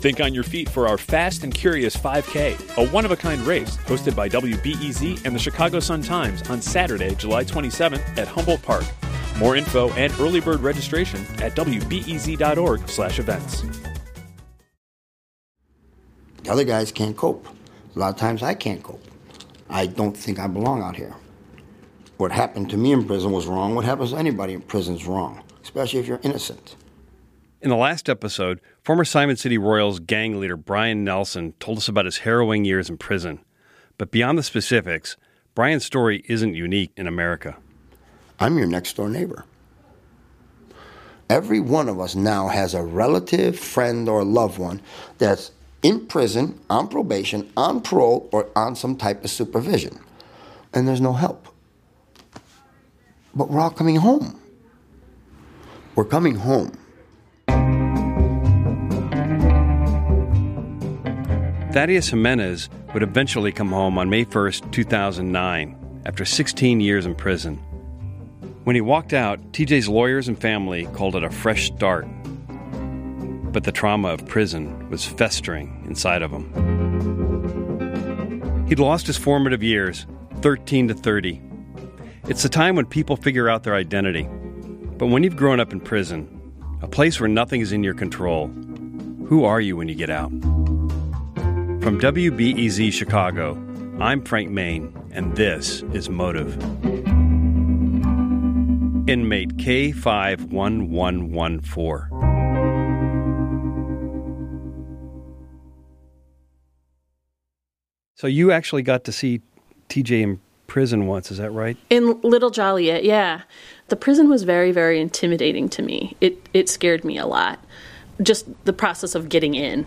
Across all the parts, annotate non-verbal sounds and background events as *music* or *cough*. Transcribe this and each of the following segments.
Think on your feet for our Fast and Curious 5K, a one of a kind race hosted by WBEZ and the Chicago Sun Times on Saturday, July 27th at Humboldt Park. More info and early bird registration at wbez.org/events. The other guys can't cope. A lot of times I can't cope. I don't think I belong out here. What happened to me in prison was wrong. What happens to anybody in prison is wrong, especially if you're innocent. In the last episode, former Simon City Royals gang leader Brian Nelson told us about his harrowing years in prison. But beyond the specifics, Brian's story isn't unique in America. I'm your next door neighbor. Every one of us now has a relative, friend, or loved one that's in prison, on probation, on parole, or on some type of supervision. And there's no help. But we're all coming home. We're coming home. Thaddeus Jimenez would eventually come home on May 1st, 2009, after 16 years in prison. When he walked out, TJ's lawyers and family called it a fresh start. But the trauma of prison was festering inside of him. He'd lost his formative years, 13 to 30. It's the time when people figure out their identity. But when you've grown up in prison, a place where nothing is in your control, who are you when you get out? From WBEZ Chicago, I'm Frank Main, and this is Motive. Inmate K51114. So you actually got to see TJ in prison once, is that right? In Little Joliet, yeah. The prison was very, very intimidating to me. It it scared me a lot. Just the process of getting in.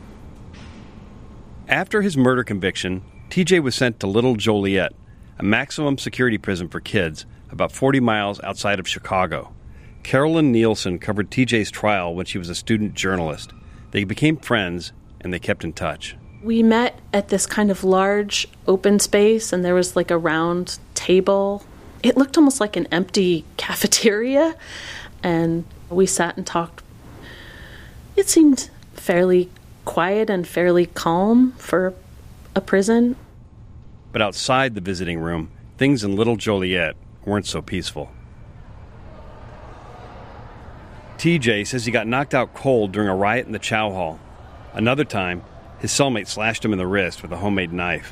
After his murder conviction, TJ was sent to Little Joliet, a maximum security prison for kids about 40 miles outside of Chicago. Carolyn Nielsen covered TJ's trial when she was a student journalist. They became friends and they kept in touch. We met at this kind of large open space, and there was like a round table. It looked almost like an empty *laughs* cafeteria, and we sat and talked. It seemed fairly quiet and fairly calm for a prison. But outside the visiting room, things in Little Joliet weren't so peaceful. TJ says he got knocked out cold during a riot in the chow hall. Another time, his cellmate slashed him in the wrist with a homemade knife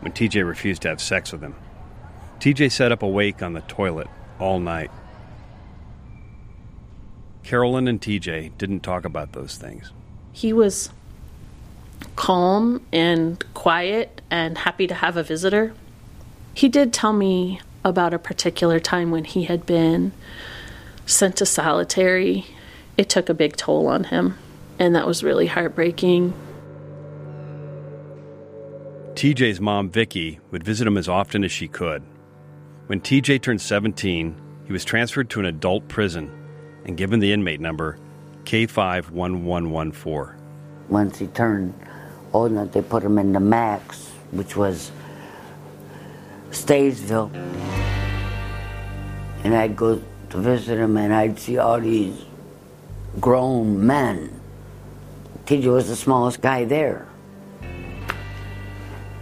when TJ refused to have sex with him. TJ sat up awake on the toilet all night. Carolyn and TJ didn't talk about those things. He was calm and quiet and happy to have a visitor. He did tell me about a particular time when he had been sent to solitary. It took a big toll on him, and that was really heartbreaking. TJ's mom, Vicky, would visit him as often as she could. When TJ turned 17, he was transferred to an adult prison and given the inmate number K51114. Once he turned old enough, they put him in the Max, which was Statesville. And I'd go to visit him and I'd see all these grown men. TJ was the smallest guy there.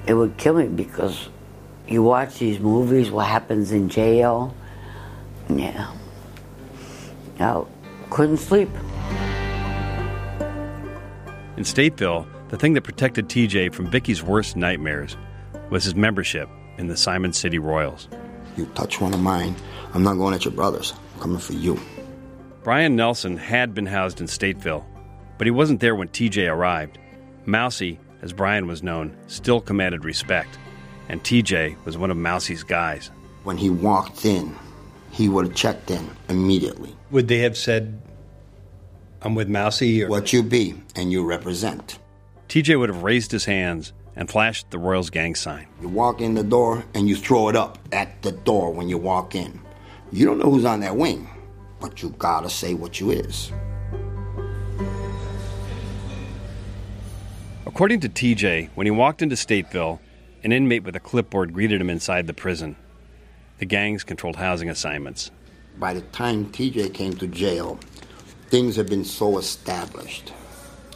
It would kill me because you watch these movies, what happens in jail. Yeah. I couldn't sleep. In Stateville, the thing that protected TJ from Vicky's worst nightmares was his membership in the Simon City Royals. You touch one of mine, I'm not going at your brothers. I'm coming for you. Brian Nelson had been housed in Stateville, but he wasn't there when TJ arrived. Mousy, as Brian was known, still commanded respect, and TJ was one of Mousy's guys. When he walked in, he would have checked in immediately. Would they have said, I'm with Mousy? Or... What you be and you represent. TJ would have raised his hands, and flashed the Royals gang sign. You walk in the door and you throw it up at the door when you walk in. You don't know who's on that wing, but you gotta say what you is. According to TJ, when he walked into Stateville, an inmate with a clipboard greeted him inside the prison. The gangs controlled housing assignments. By the time TJ came to jail, things had been so established.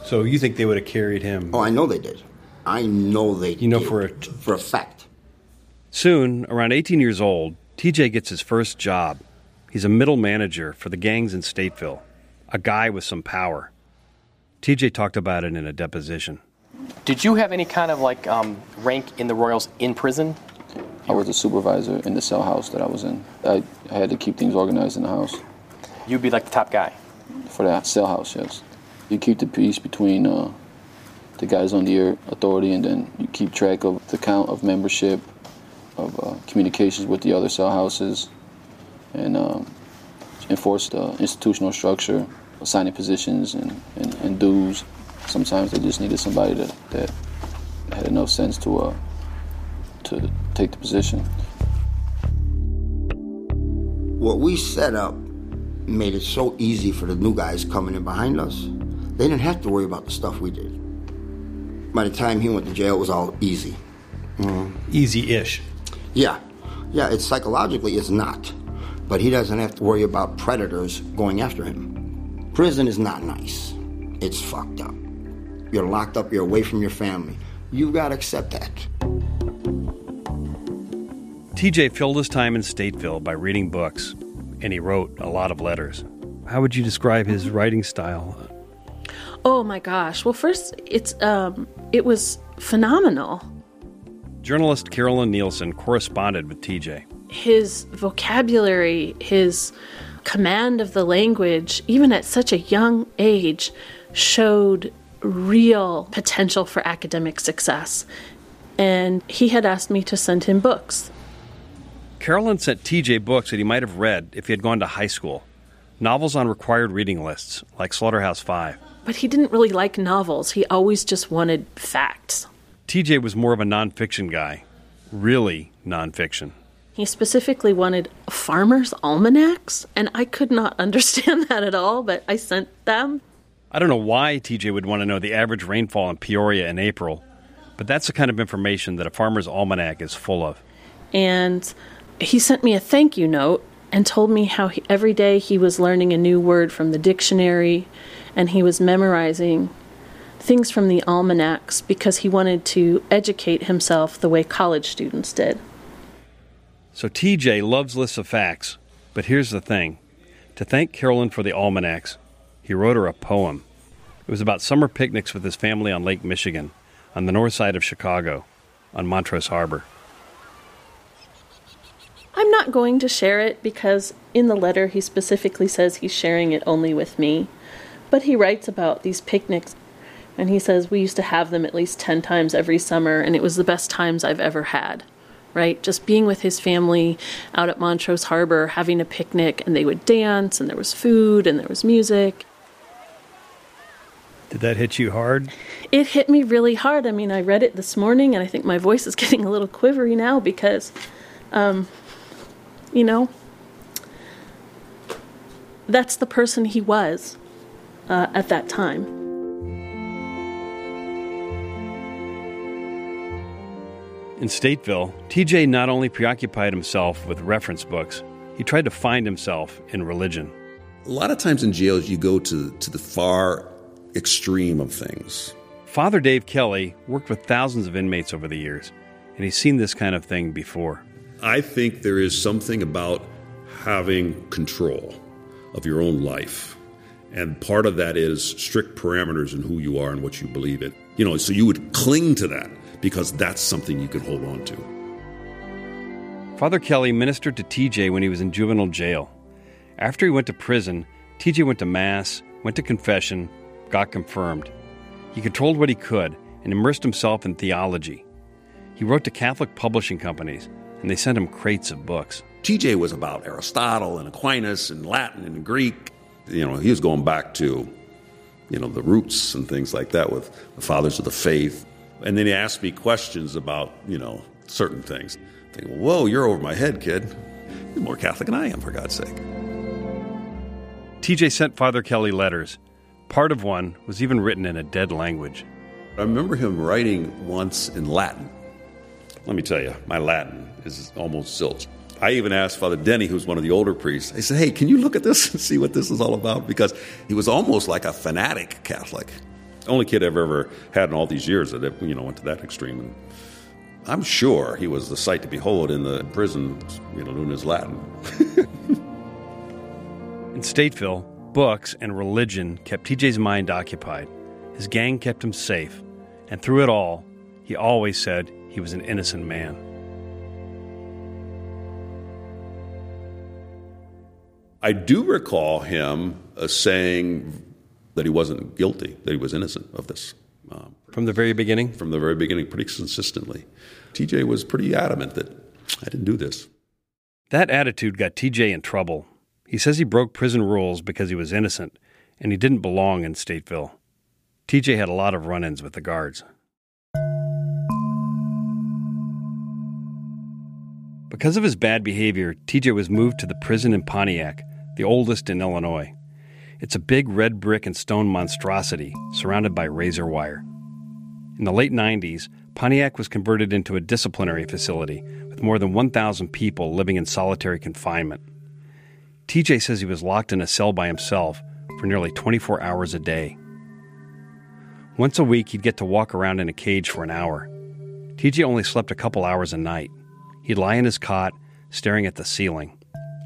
So you think they would have carried him? Oh, I know they did. I know they You know did. for a- for a fact. Soon, around 18 years old, TJ gets his first job. He's a middle manager for the gangs in Stateville, a guy with some power. TJ talked about it in a deposition. Did you have any kind of like um, rank in the Royals in prison? I was a supervisor in the cell house that I was in. I, I had to keep things organized in the house. You'd be like the top guy. For that cell house, yes. You keep the peace between uh, the guys under your authority, and then you keep track of the count of membership, of uh, communications with the other cell houses, and um, enforce the institutional structure, assigning positions and, and, and dues. Sometimes they just needed somebody that, that had enough sense to uh, to take the position. What we set up made it so easy for the new guys coming in behind us. They didn't have to worry about the stuff we did. By the time he went to jail, it was all easy. Mm-hmm. Easy ish. Yeah, yeah, it's psychologically it's not, but he doesn't have to worry about predators going after him. Prison is not nice. It's fucked up. You're locked up. You're away from your family. You've got to accept that. TJ filled his time in Stateville by reading books, and he wrote a lot of letters. How would you describe his writing style? Oh my gosh. Well, first, it's um, it was phenomenal. Journalist Carolyn Nielsen corresponded with TJ. His vocabulary, his command of the language, even at such a young age, showed real potential for academic success. And he had asked me to send him books. Carolyn sent TJ books that he might have read if he had gone to high school. Novels on required reading lists, like Slaughterhouse Five. But he didn't really like novels. He always just wanted facts. TJ was more of a nonfiction guy. Really nonfiction. He specifically wanted farmers' almanacs, and I could not *laughs* understand that at all, but I sent them. I don't know why TJ would want to know the average rainfall in Peoria in April, but that's the kind of information that a farmer's almanac is full of. And he sent me a thank you note and told me how he, every day he was learning a new word from the dictionary and he was memorizing things from the almanacs because he wanted to educate himself the way college students did. So TJ loves lists of facts, but here's the thing. To thank Carolyn for the almanacs, he wrote her a poem. It was about summer picnics with his family on Lake Michigan, on the north side of Chicago, on Montrose Harbor. I'm not going to share it because in the letter he specifically says he's sharing it only with me. But he writes about these picnics and he says we used to have them at least 10 times every summer and it was the best times I've ever had. Right? Just being with his family out at Montrose Harbor having a picnic and they would dance and there was food and there was music. Did that hit you hard? It hit me really hard. I mean, I read it this morning and I think my voice is *laughs* getting a little quivery now because um you know, that's the person he was uh, at that time. In Stateville, TJ not only preoccupied himself with reference books, he tried to find himself in religion. A lot of times in jails, you go to, to the far extreme of things. Father Dave Kelly worked with thousands of inmates over the years, and he's seen this kind of thing before. I think there is something about having control of your own life. And part of that is strict parameters in who you are and what you believe in. You know, so you would cling to that because that's something you can hold on to. Father Kelly ministered to TJ when he was in juvenile jail. After he went to prison, TJ went to Mass, went to confession, got confirmed. He controlled what he could and immersed himself in theology. He wrote to Catholic publishing companies, and they sent him crates of books. TJ was about Aristotle and Aquinas and Latin and Greek. You know, he was going back to, you know, the roots and things like that with the fathers of the faith. And then he asked me questions about, you know, certain things. I think, whoa, you're over my head, kid. You're more Catholic than I am, for God's sake. TJ sent Father Kelly letters. Part of one was even written in a dead language. I remember him writing once in Latin. Let me tell you, my Latin is almost zilch. I even asked Father Denny, who's one of the older priests, I said, hey, can you look at this *laughs* and see what this is all about? Because he was almost like a fanatic Catholic. Only kid I've ever had in all these years that you know went to that extreme. And I'm sure he was the sight to behold in the prison, you know, doing his Latin. *laughs* in Stateville, books and religion kept TJ's mind occupied. His gang kept him safe, and through it all, he always said he was an innocent man. I do recall him uh, saying that he wasn't guilty, that he was innocent of this. Um, from the very beginning? From the very beginning, pretty consistently. TJ was pretty adamant that I didn't do this. That attitude got TJ in trouble. He says he broke prison rules because he was innocent and he didn't belong in Stateville. TJ had a lot of run ins with the guards. Because of his bad behavior, TJ was moved to the prison in Pontiac, the oldest in Illinois. It's a big red brick and stone monstrosity surrounded by razor wire. In the late 90s, Pontiac was converted into a disciplinary facility with more than 1,000 people living in solitary confinement. TJ says he was locked in a cell by himself for nearly 24 hours a day. Once a week, he'd get to walk around in a cage for an hour. TJ only slept a couple hours a night. He'd lie in his cot, staring at the ceiling.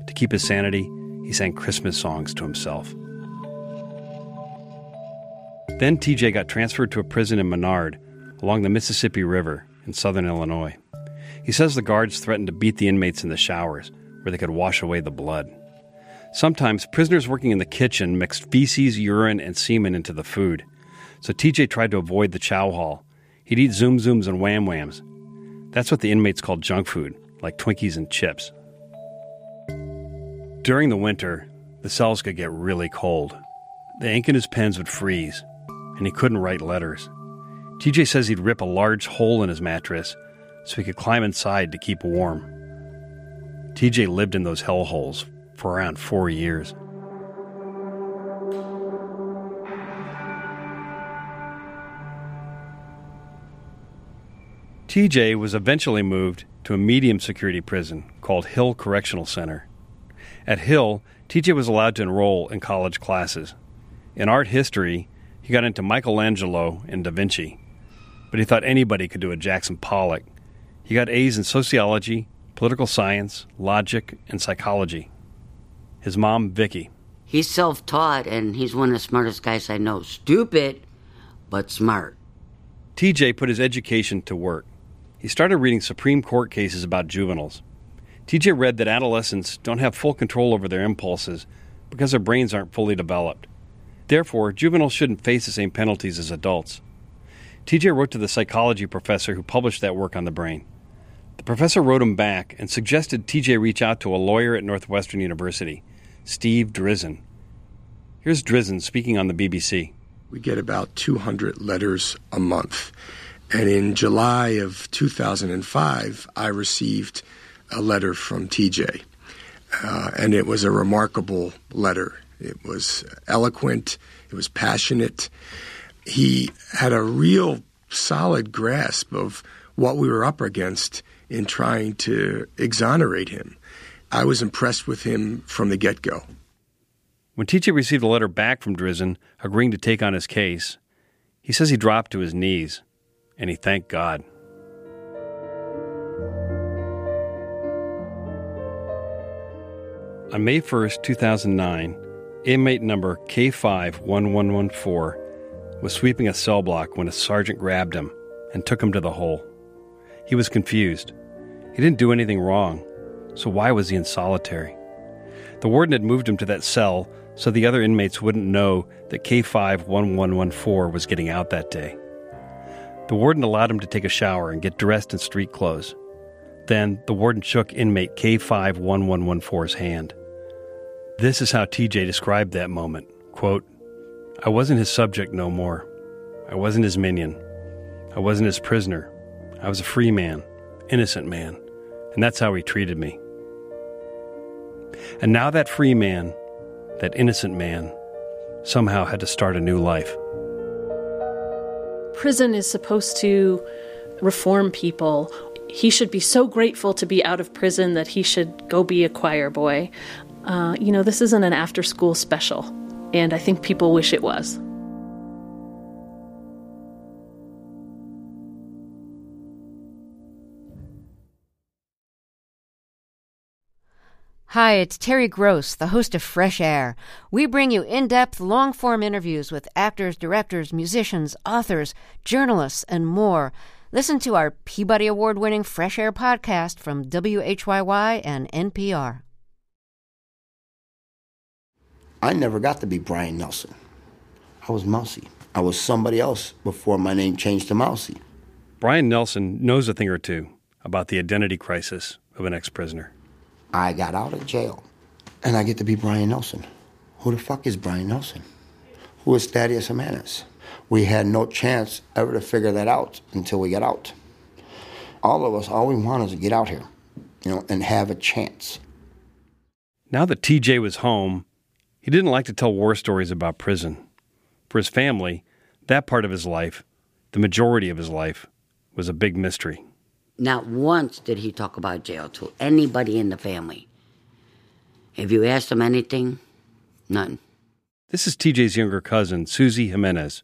To keep his sanity, he sang Christmas songs to himself. Then TJ got transferred to a prison in Menard along the Mississippi River in southern Illinois. He says the guards threatened to beat the inmates in the showers where they could wash away the blood. Sometimes prisoners working in the kitchen mixed feces, urine, and semen into the food. So TJ tried to avoid the chow hall. He'd eat zoom zooms and wham whams. That's what the inmates called junk food, like Twinkies and chips. During the winter, the cells could get really cold. The ink in his pens would freeze, and he couldn't write letters. TJ says he'd rip a large hole in his mattress so he could climb inside to keep warm. TJ lived in those hell holes for around four years. TJ was eventually moved to a medium security prison called Hill Correctional Center. At Hill, TJ was allowed to enroll in college classes. In art history, he got into Michelangelo and Da Vinci, but he thought anybody could do a Jackson Pollock. He got A's in sociology, political science, logic, and psychology. His mom, Vicky. He's self taught and he's one of the smartest guys I know. Stupid, but smart. TJ put his education to work. He started reading Supreme Court cases about juveniles. TJ read that adolescents don't have full control over their impulses because their brains aren't fully developed. Therefore, juveniles shouldn't face the same penalties as adults. TJ wrote to the psychology professor who published that work on the brain. The professor wrote him back and suggested TJ reach out to a lawyer at Northwestern University, Steve Drizin. Here's Drizin speaking on the BBC. We get about 200 letters a month. And in July of 2005, I received a letter from TJ. Uh, and it was a remarkable letter. It was eloquent, it was passionate. He had a real solid grasp of what we were up against in trying to exonerate him. I was impressed with him from the get go. When TJ received a letter back from Drizin agreeing to take on his case, he says he dropped to his knees and he thanked God. On May 1st, 2009, inmate number K51114 was sweeping a cell block when a sergeant grabbed him and took him to the hole. He was confused. He didn't do anything wrong, so why was he in solitary? The warden had moved him to that cell so the other inmates wouldn't know that K51114 was getting out that day. The warden allowed him to take a shower and get dressed in street clothes. Then the warden shook inmate K51114's hand. This is how TJ described that moment. Quote, I wasn't his subject no more. I wasn't his minion. I wasn't his prisoner. I was a free man, innocent man, and that's how he treated me. And now that free man, that innocent man, somehow had to start a new life. Prison is supposed to reform people. He should be so grateful to be out of prison that he should go be a choir boy. Uh, you know, this isn't an after school special, and I think people wish it was. Hi, it's Terry Gross, the host of Fresh Air. We bring you in depth, long form interviews with actors, directors, musicians, authors, journalists, and more. Listen to our Peabody Award winning Fresh Air podcast from WHYY and NPR. I never got to be Brian Nelson. I was Mousy. I was somebody else before my name changed to Mousy. Brian Nelson knows a thing or two about the identity crisis of an ex prisoner. I got out of jail and I get to be Brian Nelson. Who the fuck is Brian Nelson? Who is Thaddeus Jimenez? We had no chance ever to figure that out until we got out. All of us, all we want is to get out here, you know, and have a chance. Now that TJ was home, he didn't like to tell war stories about prison. For his family, that part of his life, the majority of his life, was a big mystery. Not once did he talk about jail to anybody in the family. If you asked him anything, none. This is TJ's younger cousin, Susie Jimenez,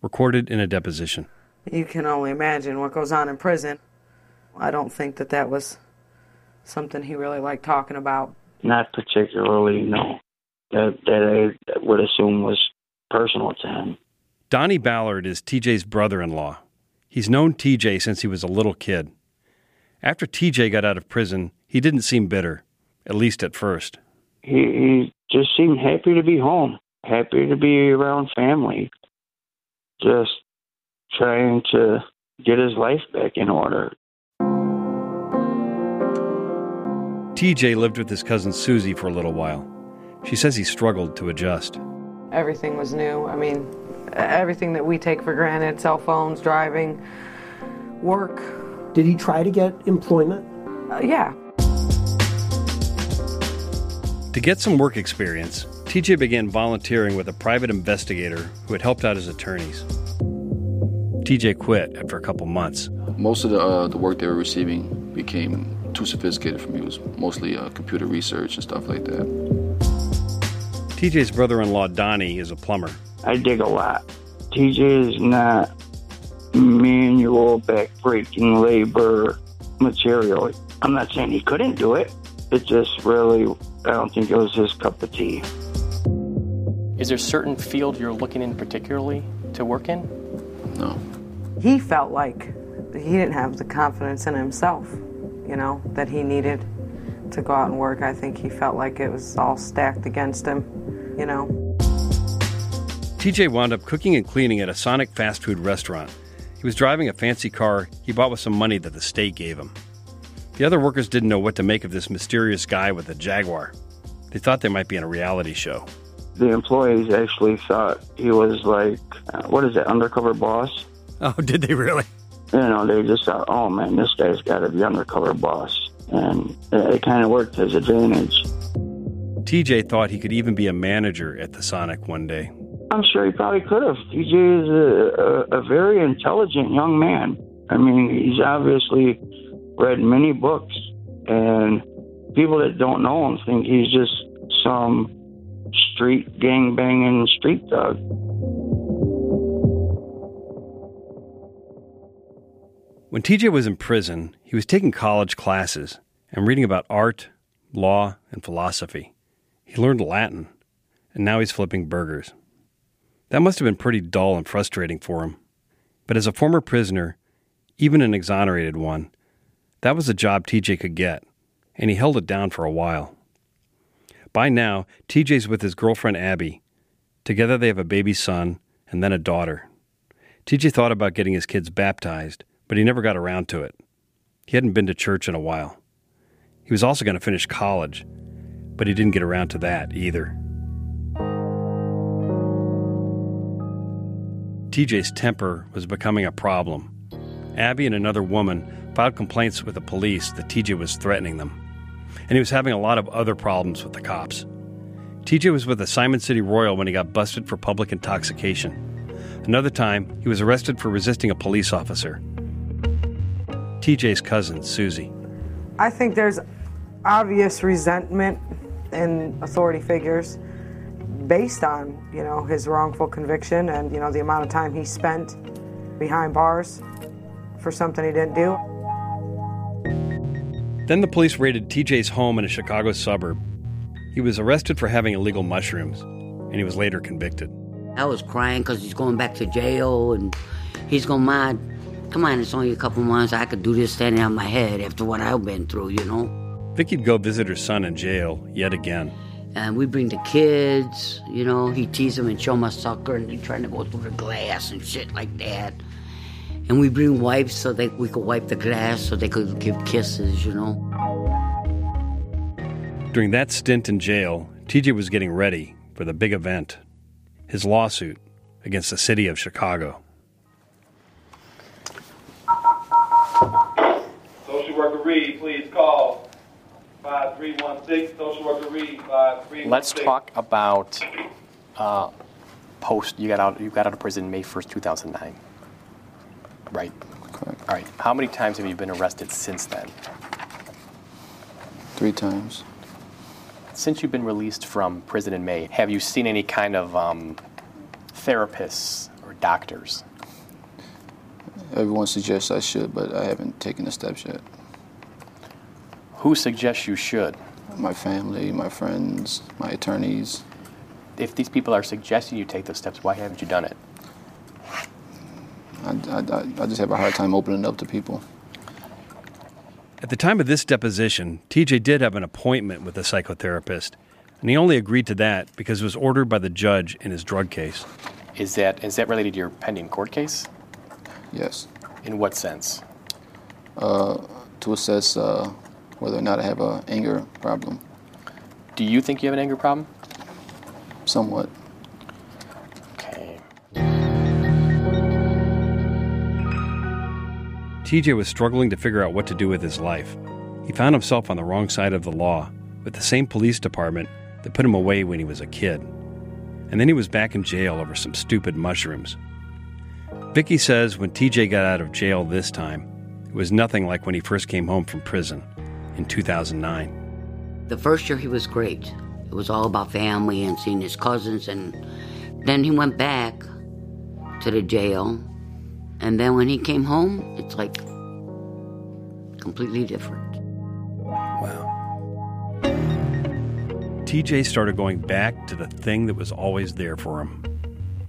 recorded in a deposition. You can only imagine what goes on in prison. I don't think that that was something he really liked talking about. Not particularly, no. That, that I would assume was personal to him. Donnie Ballard is TJ's brother in law. He's known TJ since he was a little kid. After TJ got out of prison, he didn't seem bitter, at least at first. He, he just seemed happy to be home, happy to be around family, just trying to get his life back in order. TJ lived with his cousin Susie for a little while. She says he struggled to adjust. Everything was new. I mean, everything that we take for granted cell phones, driving, work did he try to get employment? Uh, yeah. To get some work experience, TJ began volunteering with a private investigator who had helped out his attorneys. TJ quit after a couple months. Most of the, uh, the work they were receiving became too sophisticated for me. It was mostly uh, computer research and stuff like that. TJ's brother in law, Donnie, is a plumber. I dig a lot. TJ is not manual backbreaking labor material. I'm not saying he couldn't do it. It just really, I don't think it was his cup of tea. Is there a certain field you're looking in particularly to work in? No. He felt like he didn't have the confidence in himself, you know, that he needed to go out and work. I think he felt like it was all stacked against him, you know. TJ wound up cooking and cleaning at a Sonic fast food restaurant he was driving a fancy car he bought with some money that the state gave him. The other workers didn't know what to make of this mysterious guy with a Jaguar. They thought they might be in a reality show. The employees actually thought he was like, uh, what is it, undercover boss? *laughs* Oh, did they really? You know, they just thought, oh man, this guy's got to be undercover boss. And it, it kind of worked to his advantage. TJ thought he could even be a manager at the Sonic one day. I'm sure he probably could have. TJ is a, a, a very intelligent young man. I mean, he's obviously read many books, and people that don't know him think he's just some street gang banging street thug. When TJ was in prison, he was taking college classes and reading about art, law, and philosophy. He learned Latin, and now he's flipping burgers. That must have been pretty dull and frustrating for him. But as a former prisoner, even an exonerated one, that was a job TJ could get, and he held it down for a while. By now, TJ's with his girlfriend Abby. Together they have a baby son and then a daughter. TJ thought about getting his kids baptized, but he never got around to it. He hadn't been to church in a while. He was also going to finish college, but he didn't get around to that either. TJ's temper was becoming a problem, Abby and another woman filed complaints with the police that TJ was threatening them. And he was having a lot of other problems with the cops. TJ was with the Simon City Royal when he got busted for public intoxication. Another time, he was arrested for resisting a police officer. TJ's cousin, Susie. I think there's obvious resentment in authority figures based on, you know, his wrongful conviction and, you know, the amount of time he spent behind bars for something he didn't do. Then the police raided TJ's home in a Chicago suburb he was arrested for having illegal mushrooms, and he was later convicted. I was crying because he's going back to jail, and he's going, Ma, come on, it's only a couple months. I could do this standing on my head after what I've been through, you know? Vicky'd go visit her son in jail yet again. And we bring the kids, you know, he tease them and show them a sucker, and they're trying to go through the glass and shit like that. And we bring wipes so that we could wipe the glass so they could give kisses, you know. During that stint in jail, TJ was getting ready for the big event his lawsuit against the city of Chicago. Social worker Reed, please call 5316. Social worker Reed, 5316. Let's talk about uh, post. You got out. You got out of prison May 1st, 2009. Right. Correct. All right. How many times have you been arrested since then? Three times. Since you've been released from prison in May, have you seen any kind of um, therapists or doctors? Everyone suggests I should, but I haven't taken the steps yet. Who suggests you should? My family, my friends, my attorneys. If these people are suggesting you take those steps, why haven't you done it? I, I, I just have a hard time opening up to people. At the time of this deposition, TJ did have an appointment with a psychotherapist, and he only agreed to that because it was ordered by the judge in his drug case. Is that is that related to your pending court case? Yes. In what sense? Uh, to assess uh, whether or not I have an anger problem. Do you think you have an anger problem? Somewhat. Okay. TJ was struggling to figure out what to do with his life. He found himself on the wrong side of the law, with the same police department that put him away when he was a kid. And then he was back in jail over some stupid mushrooms. Vicky says when TJ got out of jail this time, it was nothing like when he first came home from prison in 2009. The first year he was great. It was all about family and seeing his cousins, and then he went back to the jail. And then when he came home, it's like completely different. Wow. TJ started going back to the thing that was always there for him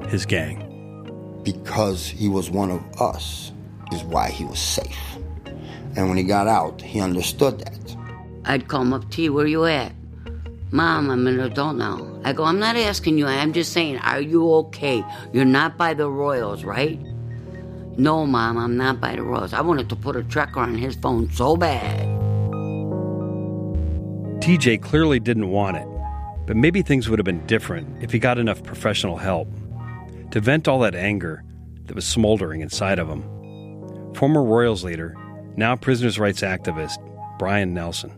his gang. Because he was one of us, is why he was safe. And when he got out, he understood that. I'd call him up, T, where you at? Mom, I'm an adult now. I go, I'm not asking you, I'm just saying, are you okay? You're not by the Royals, right? No, Mom, I'm not by the Royals. I wanted to put a tracker on his phone so bad. TJ clearly didn't want it, but maybe things would have been different if he got enough professional help to vent all that anger that was smoldering inside of him. Former Royals leader, now prisoners' rights activist, Brian Nelson.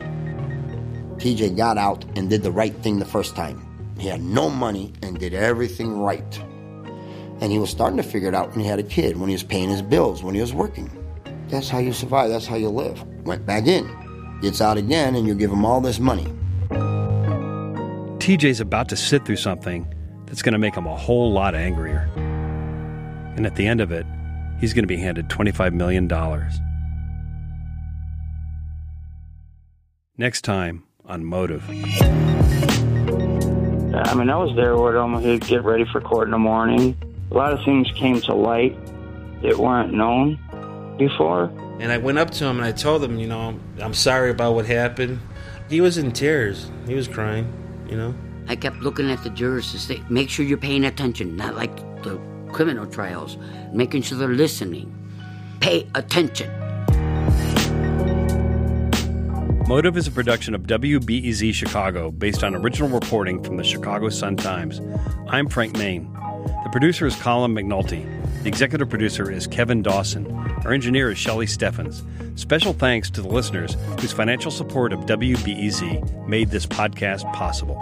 TJ got out and did the right thing the first time. He had no money and did everything right. And he was starting to figure it out when he had a kid, when he was paying his bills, when he was working. That's how you survive, that's how you live. Went back in, gets out again, and you give him all this money. TJ's about to sit through something that's going to make him a whole lot angrier. And at the end of it, he's going to be handed $25 million. Next time on Motive. I mean, I was there with him. He'd get ready for court in the morning. A lot of things came to light that weren't known before. And I went up to him and I told him, you know, I'm sorry about what happened. He was in tears. He was crying, you know. I kept looking at the jurors to say, make sure you're paying attention, not like the criminal trials, making sure they're listening. Pay attention. Motive is a production of WBEZ Chicago based on original reporting from the Chicago Sun-Times. I'm Frank Main. The producer is Colin McNulty. The executive producer is Kevin Dawson. Our engineer is Shelley Steffens. Special thanks to the listeners whose financial support of WBEZ made this podcast possible.